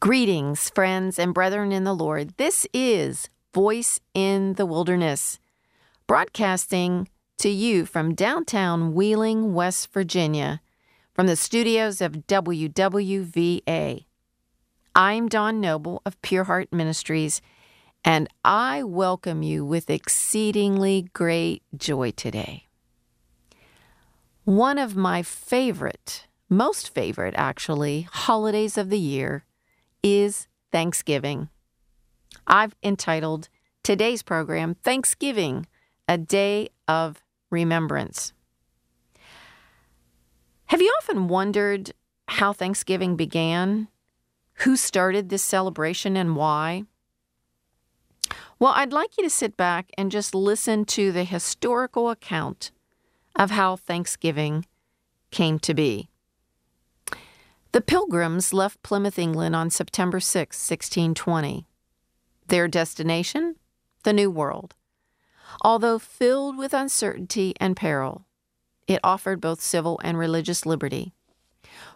Greetings, friends and brethren in the Lord. This is Voice in the Wilderness, broadcasting to you from downtown Wheeling, West Virginia, from the studios of WWVA. I'm Dawn Noble of Pure Heart Ministries, and I welcome you with exceedingly great joy today. One of my favorite, most favorite actually, holidays of the year is Thanksgiving. I've entitled today's program Thanksgiving, a Day of Remembrance. Have you often wondered how Thanksgiving began? Who started this celebration and why? Well, I'd like you to sit back and just listen to the historical account of how Thanksgiving came to be. The Pilgrims left Plymouth, England on September 6, 1620. Their destination? The New World. Although filled with uncertainty and peril, it offered both civil and religious liberty.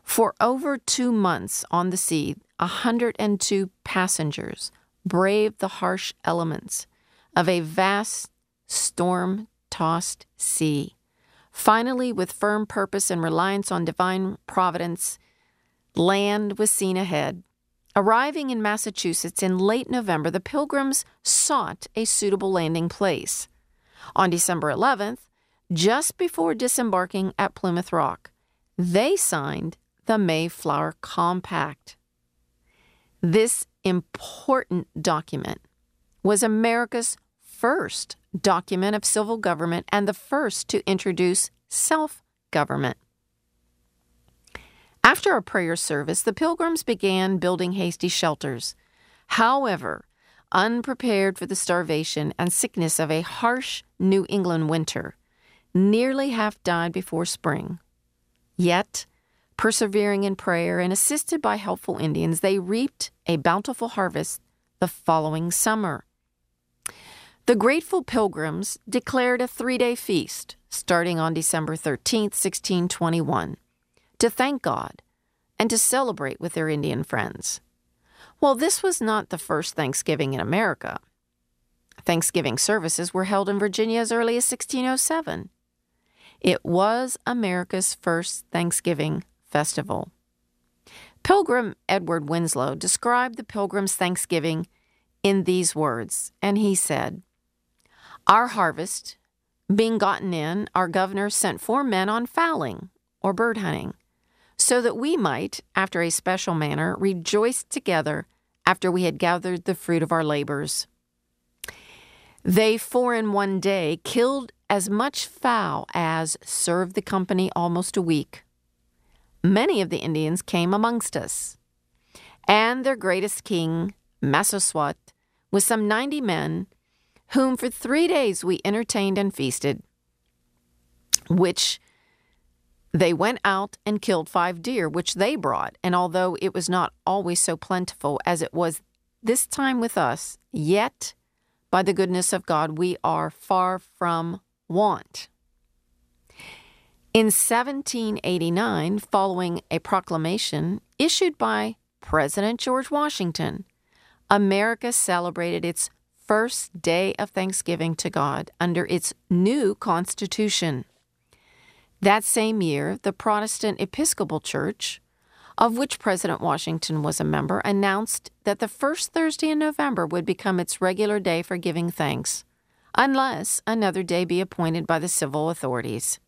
For over two months on the sea, 102 passengers braved the harsh elements of a vast, storm tossed sea. Finally, with firm purpose and reliance on divine providence, Land was seen ahead. Arriving in Massachusetts in late November, the Pilgrims sought a suitable landing place. On December 11th, just before disembarking at Plymouth Rock, they signed the Mayflower Compact. This important document was America's first document of civil government and the first to introduce self government. After a prayer service, the pilgrims began building hasty shelters. However, unprepared for the starvation and sickness of a harsh New England winter, nearly half died before spring. Yet, persevering in prayer and assisted by helpful Indians, they reaped a bountiful harvest the following summer. The grateful pilgrims declared a three day feast starting on December 13, 1621 to thank God, and to celebrate with their Indian friends. Well, this was not the first Thanksgiving in America. Thanksgiving services were held in Virginia as early as 1607. It was America's first Thanksgiving festival. Pilgrim Edward Winslow described the Pilgrims' Thanksgiving in these words, and he said, Our harvest being gotten in, our governor sent four men on fowling, or bird hunting, so that we might, after a special manner, rejoice together after we had gathered the fruit of our labors. They four in one day killed as much fowl as served the company almost a week. Many of the Indians came amongst us, and their greatest king, Massasoit, with some ninety men, whom for three days we entertained and feasted, which they went out and killed five deer, which they brought, and although it was not always so plentiful as it was this time with us, yet by the goodness of God we are far from want. In 1789, following a proclamation issued by President George Washington, America celebrated its first day of Thanksgiving to God under its new Constitution. That same year, the Protestant Episcopal Church, of which President Washington was a member, announced that the first Thursday in November would become its regular day for giving thanks, unless another day be appointed by the civil authorities.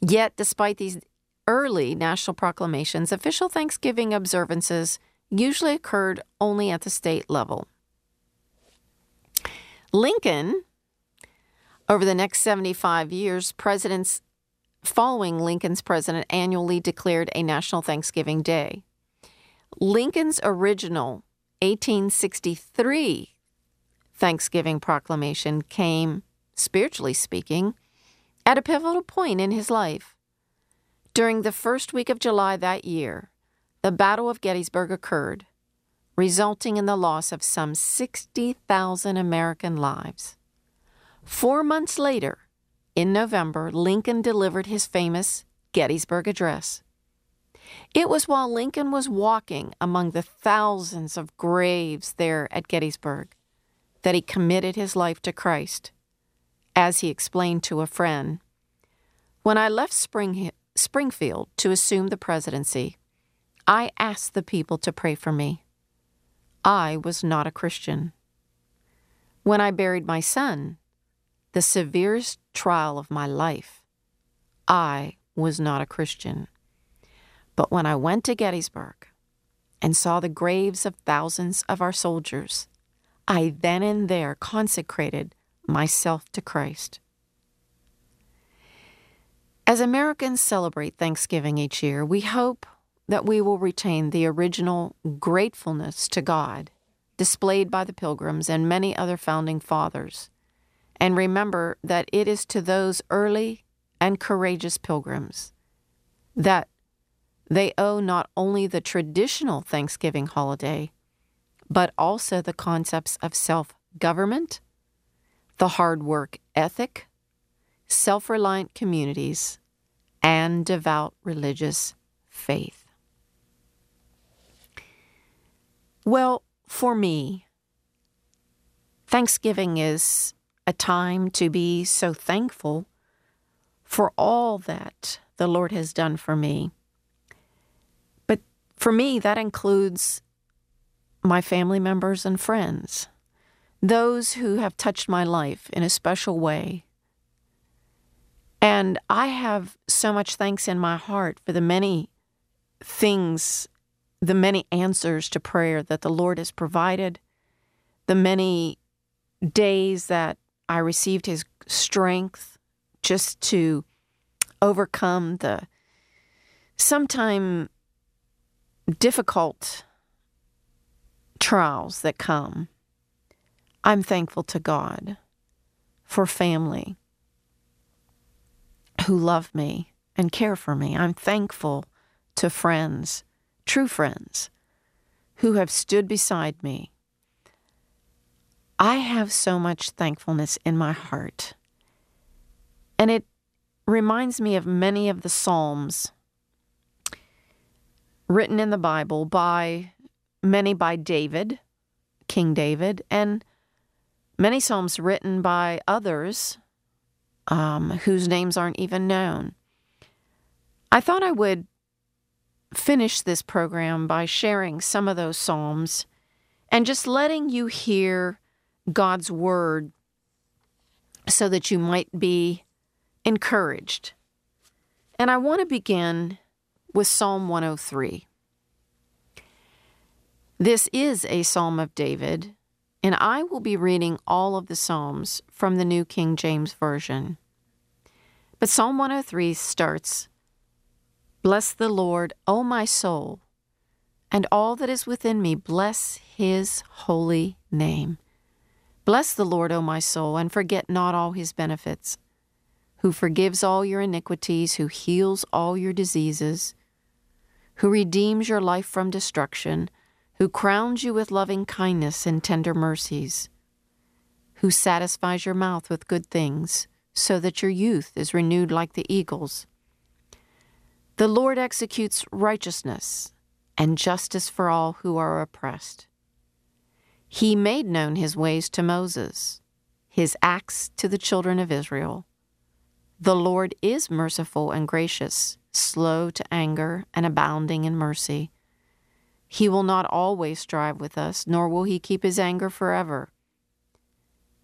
Yet, despite these early national proclamations, official Thanksgiving observances usually occurred only at the state level. Lincoln, over the next 75 years, presidents following Lincoln's president annually declared a National Thanksgiving Day. Lincoln's original 1863 Thanksgiving proclamation came, spiritually speaking, at a pivotal point in his life. During the first week of July that year, the Battle of Gettysburg occurred, resulting in the loss of some 60,000 American lives. Four months later, in November, Lincoln delivered his famous Gettysburg Address. It was while Lincoln was walking among the thousands of graves there at Gettysburg that he committed his life to Christ. As he explained to a friend, when I left Spring, Springfield to assume the presidency, I asked the people to pray for me. I was not a Christian. When I buried my son, the severest trial of my life, I was not a Christian. But when I went to Gettysburg and saw the graves of thousands of our soldiers, I then and there consecrated myself to Christ. As Americans celebrate Thanksgiving each year, we hope that we will retain the original gratefulness to God displayed by the Pilgrims and many other founding fathers, and remember that it is to those early and courageous pilgrims that they owe not only the traditional Thanksgiving holiday, but also the concepts of self government, the hard work ethic, self reliant communities, and devout religious faith. Well, for me, Thanksgiving is a time to be so thankful for all that the Lord has done for me But for me, that includes my family members and friends, those who have touched my life in a special way. And I have so much thanks in my heart for the many things, the many answers to prayer that the Lord has provided, the many days that I received His strength just to overcome the sometime difficult trials that come, I'm thankful to God for family who love me and care for me. I'm thankful to friends, true friends, who have stood beside me. I have so much thankfulness in my heart. And it reminds me of many of the Psalms written in the Bible by many by David, King David, and many Psalms written by others um, whose names aren't even known. I thought I would finish this program by sharing some of those Psalms and just letting you hear God's Word so that you might be encouraged. And I want to begin with Psalm 103. This is a psalm of David, and I will be reading all of the psalms from the New King James Version. But Psalm 103 starts Bless the Lord, O my soul, and all that is within me, bless his holy name. Bless the Lord, O my soul, and forget not all his benefits, who forgives all your iniquities, who heals all your diseases who redeems your life from destruction, who crowns you with loving kindness and tender mercies, who satisfies your mouth with good things, so that your youth is renewed like the eagles. The Lord executes righteousness and justice for all who are oppressed. He made known his ways to Moses, his acts to the children of Israel. The Lord is merciful and gracious slow to anger, and abounding in mercy. He will not always strive with us, nor will he keep his anger forever.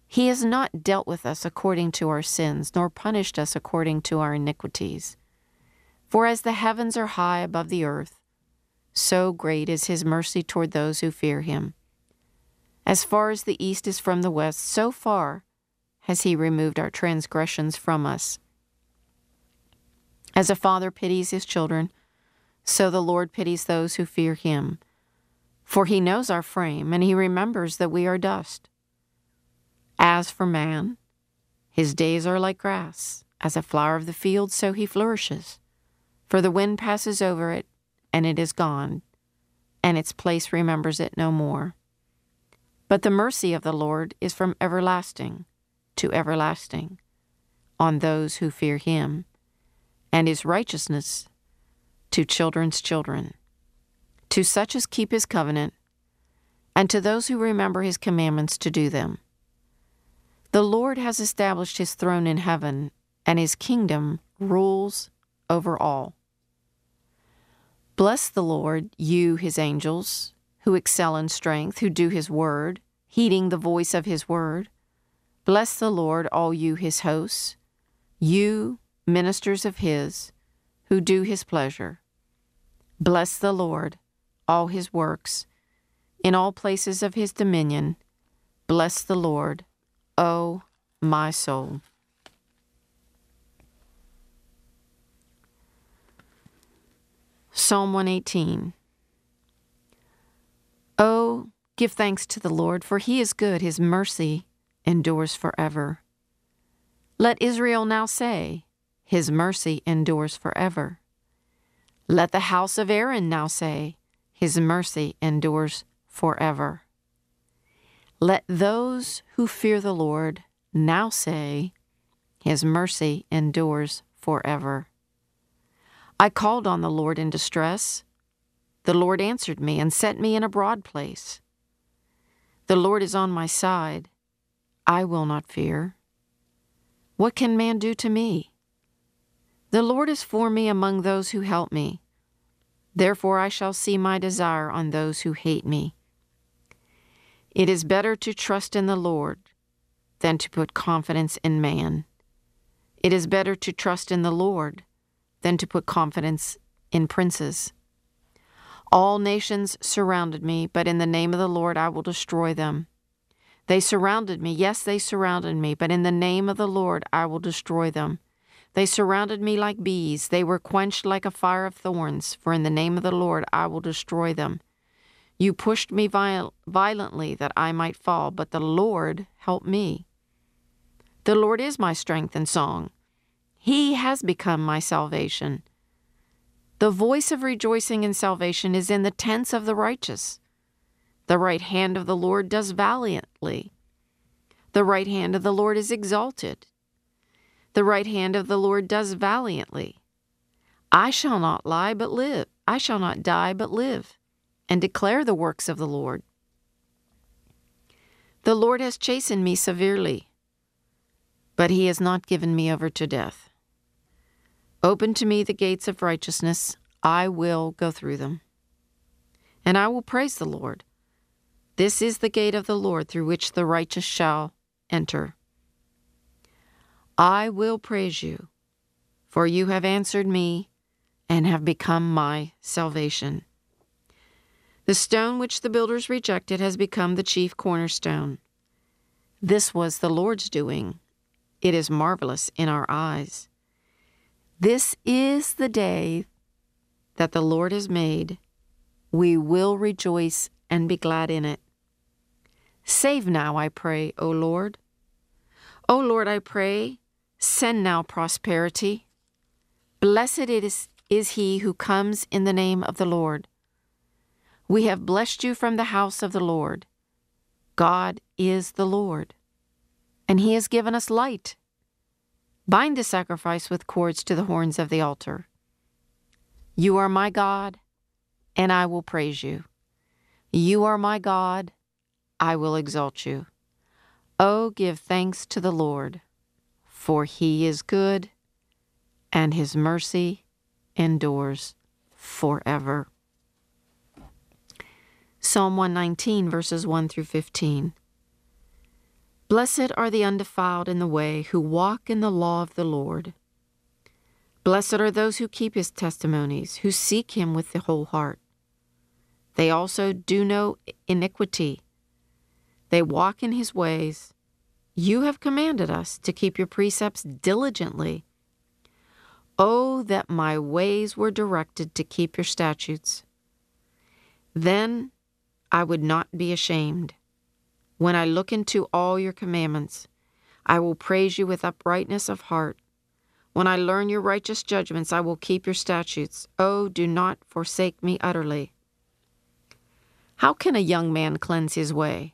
He has not dealt with us according to our sins, nor punished us according to our iniquities. For as the heavens are high above the earth, so great is his mercy toward those who fear him. As far as the east is from the west, so far has he removed our transgressions from us. As a father pities his children, so the Lord pities those who fear him. For he knows our frame, and he remembers that we are dust. As for man, his days are like grass. As a flower of the field, so he flourishes. For the wind passes over it, and it is gone, and its place remembers it no more. But the mercy of the Lord is from everlasting to everlasting on those who fear him and his righteousness to children's children, to such as keep his covenant, and to those who remember his commandments to do them. The Lord has established his throne in heaven, and his kingdom rules over all. Bless the Lord, you his angels, who excel in strength, who do his word, heeding the voice of his word. Bless the Lord, all you his hosts, you ministers of his, who do his pleasure. Bless the Lord, all his works, in all places of his dominion. Bless the Lord, O my soul. Psalm 118 Oh, give thanks to the Lord, for he is good, his mercy endures forever. Let Israel now say, His mercy endures forever. Let the house of Aaron now say, His mercy endures forever. Let those who fear the Lord now say, His mercy endures forever. I called on the Lord in distress. The Lord answered me and set me in a broad place. The Lord is on my side. I will not fear. What can man do to me? The Lord is for me among those who help me. Therefore I shall see my desire on those who hate me. It is better to trust in the Lord than to put confidence in man. It is better to trust in the Lord than to put confidence in princes. All nations surrounded me, but in the name of the Lord I will destroy them. They surrounded me, yes, they surrounded me, but in the name of the Lord I will destroy them. They surrounded me like bees, they were quenched like a fire of thorns, for in the name of the Lord I will destroy them. You pushed me viol- violently that I might fall, but the Lord helped me. The Lord is my strength and song. He has become my salvation. The voice of rejoicing and salvation is in the tents of the righteous. The right hand of the Lord does valiantly. The right hand of the Lord is exalted. The right hand of the Lord does valiantly. I shall not lie, but live. I shall not die, but live, and declare the works of the Lord. The Lord has chastened me severely, but he has not given me over to death. Open to me the gates of righteousness, I will go through them. And I will praise the Lord. This is the gate of the Lord through which the righteous shall enter. I will praise you, for you have answered me and have become my salvation. The stone which the builders rejected has become the chief cornerstone. This was the Lord's doing. It is marvelous in our eyes. This is the day that the Lord has made. We will rejoice and be glad in it. Save now, I pray, O Lord. O Lord, I pray, send now prosperity. Blessed is, is he who comes in the name of the Lord. We have blessed you from the house of the Lord. God is the Lord, and he has given us light. Bind the sacrifice with cords to the horns of the altar. You are my God, and I will praise you. You are my God, I will exalt you. Oh, give thanks to the Lord, for he is good, and his mercy endures forever. Psalm 119, verses 1 through 15. Blessed are the undefiled in the way who walk in the law of the Lord. Blessed are those who keep his testimonies, who seek him with the whole heart. They also do no iniquity they walk in his ways. You have commanded us to keep your precepts diligently. Oh, that my ways were directed to keep your statutes. Then I would not be ashamed. When I look into all your commandments, I will praise you with uprightness of heart. When I learn your righteous judgments, I will keep your statutes. Oh, do not forsake me utterly. How can a young man cleanse his way?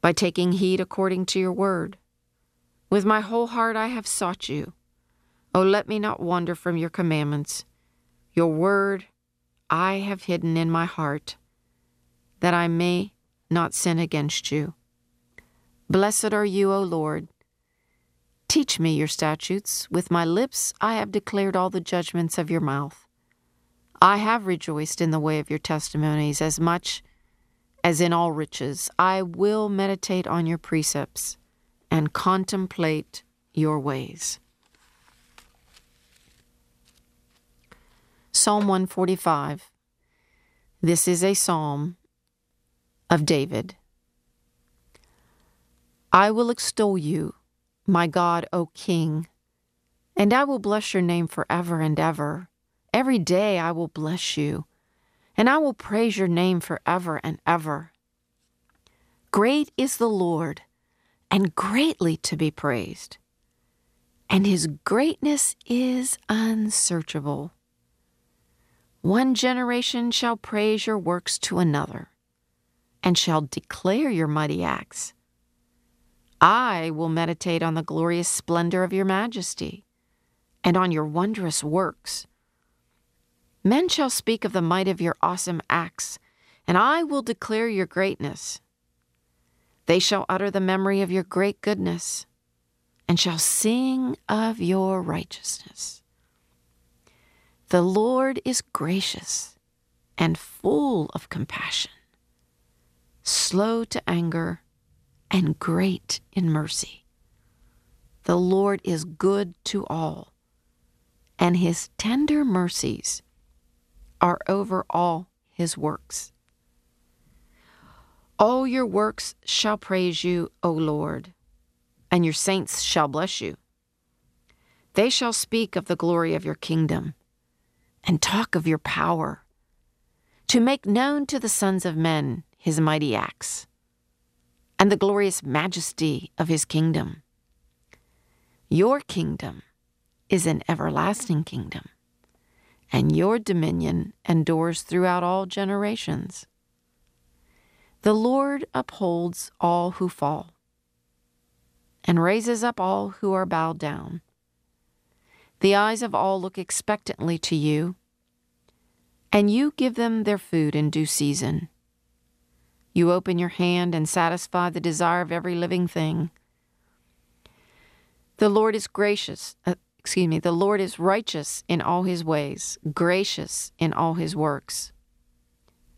by taking heed according to your word. With my whole heart I have sought you. Oh, let me not wander from your commandments. Your word I have hidden in my heart, that I may not sin against you. Blessed are you, O Lord. Teach me your statutes. With my lips I have declared all the judgments of your mouth. I have rejoiced in the way of your testimonies as much as in all riches. I will meditate on your precepts and contemplate your ways. Psalm 145. This is a psalm of David. I will extol you, my God, O King, and I will bless your name forever and ever. Every day I will bless you, and I will praise your name forever and ever. Great is the Lord, and greatly to be praised, and his greatness is unsearchable. One generation shall praise your works to another, and shall declare your mighty acts. I will meditate on the glorious splendor of your majesty, and on your wondrous works. Men shall speak of the might of your awesome acts, and I will declare your greatness. They shall utter the memory of your great goodness, and shall sing of your righteousness. The Lord is gracious and full of compassion, slow to anger, and great in mercy. The Lord is good to all, and his tender mercies are over all his works. All your works shall praise you, O Lord, and your saints shall bless you. They shall speak of the glory of your kingdom and talk of your power, to make known to the sons of men his mighty acts, and the glorious majesty of his kingdom. Your kingdom is an everlasting kingdom, and your dominion endures throughout all generations. The Lord upholds all who fall, and raises up all who are bowed down. The eyes of all look expectantly to you, and you give them their food in due season. You open your hand and satisfy the desire of every living thing. The Lord is gracious, uh, excuse me, the Lord is righteous in all his ways, gracious in all his works.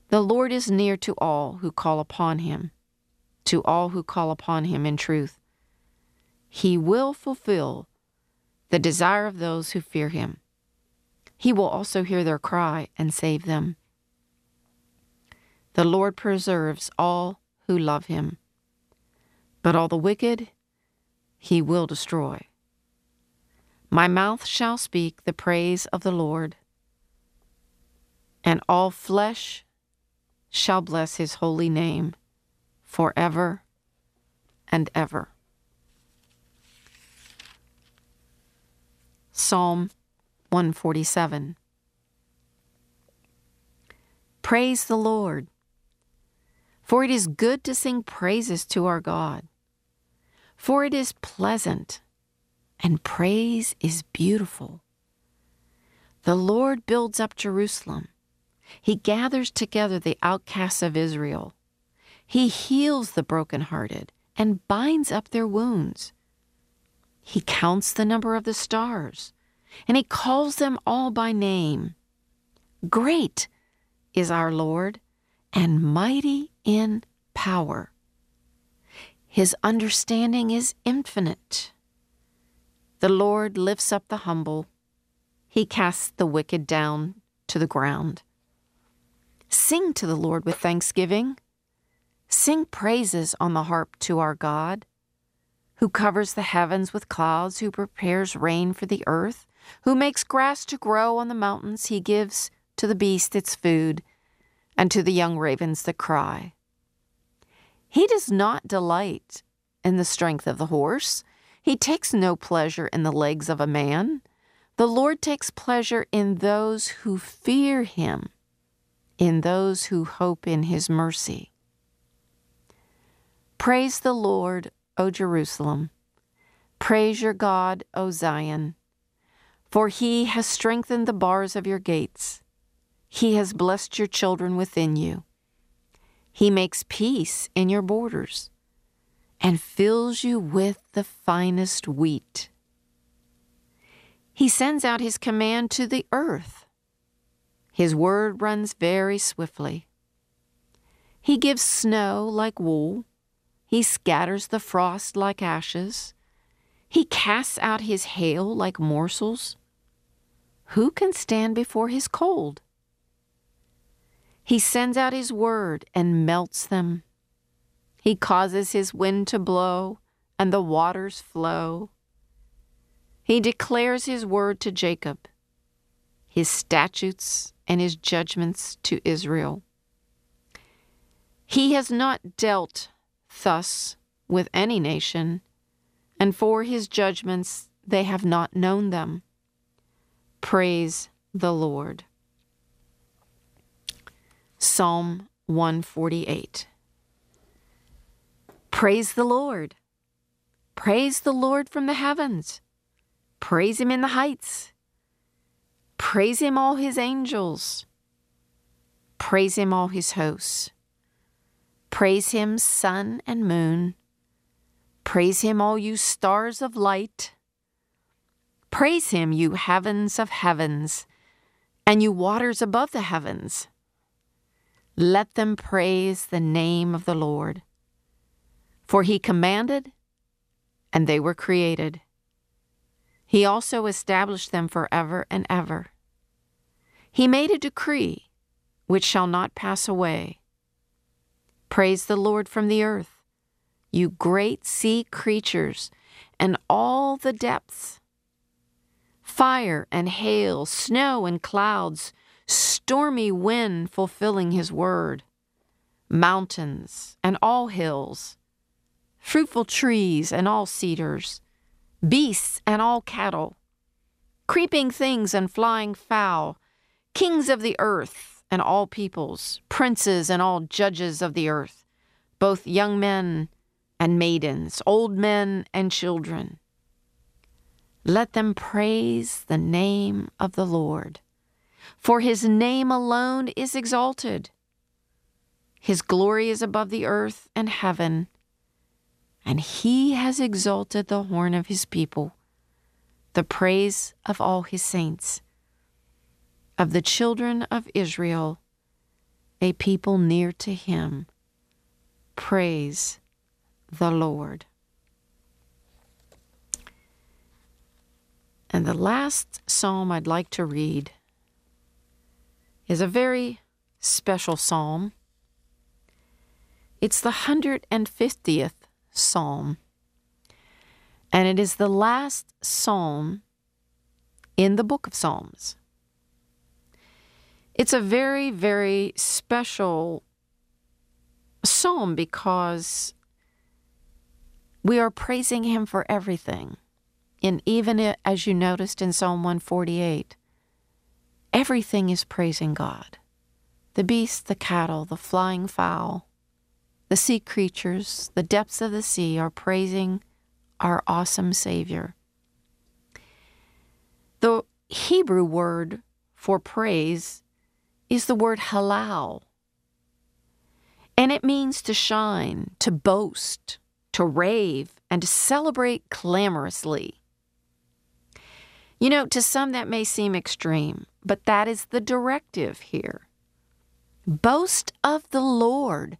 The Lord is near to all who call upon him, to all who call upon him in truth. He will fulfill the desire of those who fear him. He will also hear their cry and save them. The Lord preserves all who love him, but all the wicked he will destroy. My mouth shall speak the praise of the Lord, and all flesh shall bless his holy name forever and ever. Psalm 147. Praise the Lord, for it is good to sing praises to our God, for it is pleasant, and praise is beautiful. The Lord builds up Jerusalem. He gathers together the outcasts of Israel. He heals the brokenhearted and binds up their wounds. He counts the number of the stars, and he calls them all by name. Great is our Lord, and mighty in power. His understanding is infinite. The Lord lifts up the humble, he casts the wicked down to the ground. Sing to the Lord with thanksgiving. Sing praises on the harp to our God who covers the heavens with clouds, who prepares rain for the earth, who makes grass to grow on the mountains, he gives to the beast its food, and to the young ravens that cry. He does not delight in the strength of the horse. He takes no pleasure in the legs of a man. The Lord takes pleasure in those who fear him, in those who hope in his mercy. Praise the Lord, O Jerusalem. Praise your God, O Zion. For he has strengthened the bars of your gates. He has blessed your children within you. He makes peace in your borders and fills you with the finest wheat. He sends out his command to the earth. His word runs very swiftly. He gives snow like wool. He scatters the frost like ashes. He casts out his hail like morsels. Who can stand before his cold? He sends out his word and melts them. He causes his wind to blow and the waters flow. He declares his word to Jacob, his statutes and his judgments to Israel. He has not dealt thus with any nation, and for his judgments they have not known them. Praise the Lord. Psalm 148. Praise the Lord. Praise the Lord from the heavens. Praise him in the heights. Praise him, all his angels. Praise him, all his hosts. Praise him, sun and moon. Praise him, all you stars of light. Praise him, you heavens of heavens, and you waters above the heavens. Let them praise the name of the Lord. For he commanded, and they were created. He also established them forever and ever. He made a decree which shall not pass away. Praise the Lord from the earth, you great sea creatures, and all the depths. Fire and hail, snow and clouds, stormy wind fulfilling his word, mountains and all hills fruitful trees and all cedars, beasts and all cattle, creeping things and flying fowl, kings of the earth and all peoples, princes and all judges of the earth, both young men and maidens, old men and children. Let them praise the name of the Lord, for his name alone is exalted. His glory is above the earth and heaven and he has exalted the horn of his people, the praise of all his saints, of the children of Israel, a people near to him. Praise the Lord. And the last psalm I'd like to read is a very special psalm. It's the 150th psalm. And it is the last psalm in the book of Psalms. It's a very, very special psalm because we are praising Him for everything. And even as you noticed in Psalm 148, everything is praising God the beasts, the cattle, the flying fowl, the sea creatures, the depths of the sea are praising our awesome Savior. The Hebrew word for praise is the word halal, and it means to shine, to boast, to rave, and to celebrate clamorously. You know, to some that may seem extreme, but that is the directive here. Boast of the Lord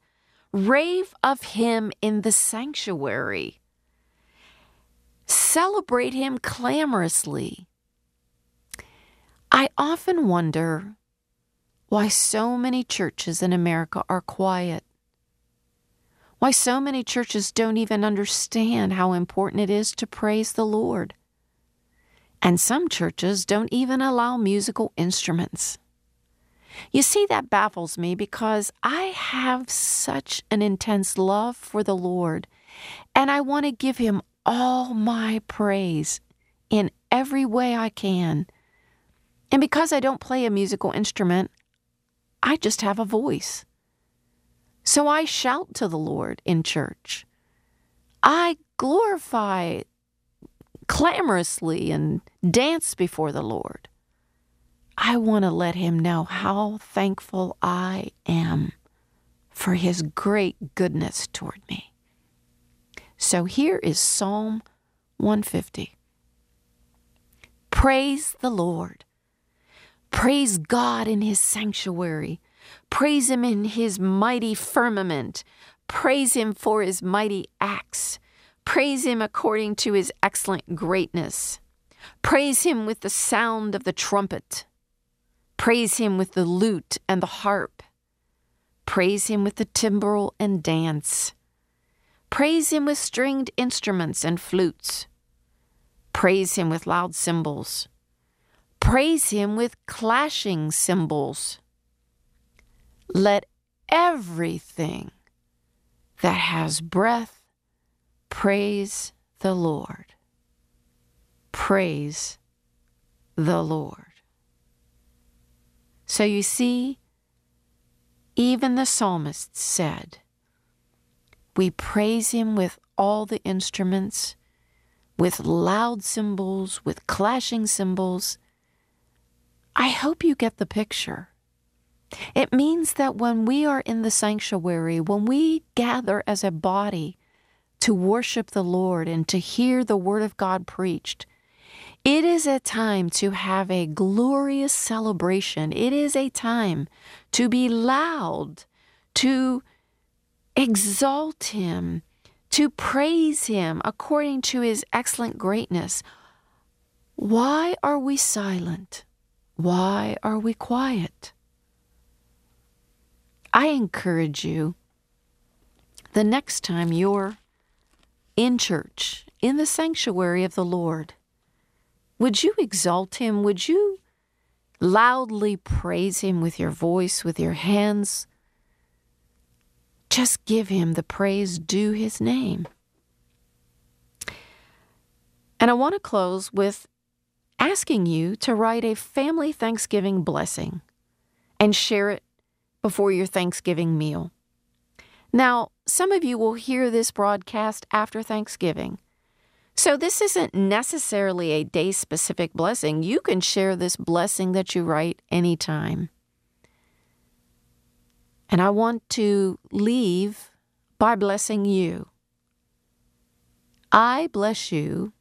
Rave of him in the sanctuary. Celebrate him clamorously. I often wonder why so many churches in America are quiet. Why so many churches don't even understand how important it is to praise the Lord. And some churches don't even allow musical instruments. You see, that baffles me because I have such an intense love for the Lord, and I want to give Him all my praise in every way I can. And because I don't play a musical instrument, I just have a voice. So I shout to the Lord in church. I glorify clamorously and dance before the Lord. I want to let him know how thankful I am for his great goodness toward me. So here is Psalm 150. Praise the Lord. Praise God in his sanctuary. Praise him in his mighty firmament. Praise him for his mighty acts. Praise him according to his excellent greatness. Praise him with the sound of the trumpet. Praise him with the lute and the harp. Praise him with the timbrel and dance. Praise him with stringed instruments and flutes. Praise him with loud cymbals. Praise him with clashing cymbals. Let everything that has breath praise the Lord. Praise the Lord. So you see, even the psalmist said, We praise him with all the instruments, with loud cymbals, with clashing cymbals. I hope you get the picture. It means that when we are in the sanctuary, when we gather as a body to worship the Lord and to hear the Word of God preached, it is a time to have a glorious celebration. It is a time to be loud, to exalt Him, to praise Him according to His excellent greatness. Why are we silent? Why are we quiet? I encourage you the next time you're in church, in the sanctuary of the Lord, would you exalt him? Would you loudly praise him with your voice, with your hands? Just give him the praise due his name. And I want to close with asking you to write a family Thanksgiving blessing and share it before your Thanksgiving meal. Now, some of you will hear this broadcast after Thanksgiving. So, this isn't necessarily a day specific blessing. You can share this blessing that you write anytime. And I want to leave by blessing you. I bless you,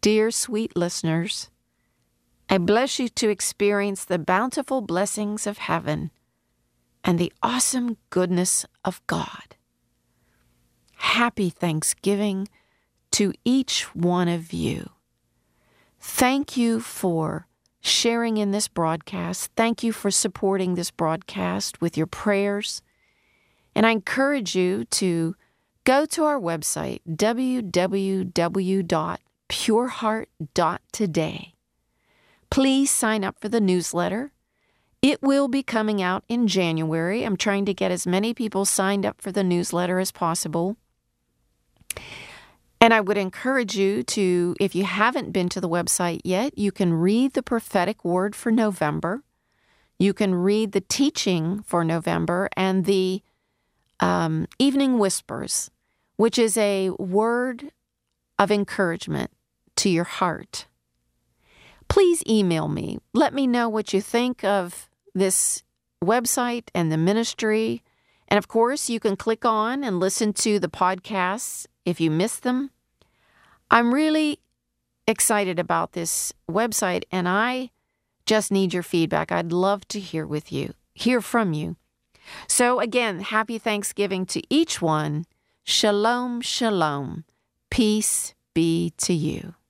dear sweet listeners. I bless you to experience the bountiful blessings of heaven and the awesome goodness of God. Happy Thanksgiving to each one of you. Thank you for sharing in this broadcast. Thank you for supporting this broadcast with your prayers. And I encourage you to go to our website, www.pureheart.today. Please sign up for the newsletter. It will be coming out in January. I'm trying to get as many people signed up for the newsletter as possible. And I would encourage you to, if you haven't been to the website yet, you can read the prophetic word for November. You can read the teaching for November and the um, evening whispers, which is a word of encouragement to your heart. Please email me. Let me know what you think of this website and the ministry. And of course, you can click on and listen to the podcasts if you miss them. I'm really excited about this website and I just need your feedback. I'd love to hear with you, hear from you. So again, happy Thanksgiving to each one. Shalom, shalom. Peace be to you.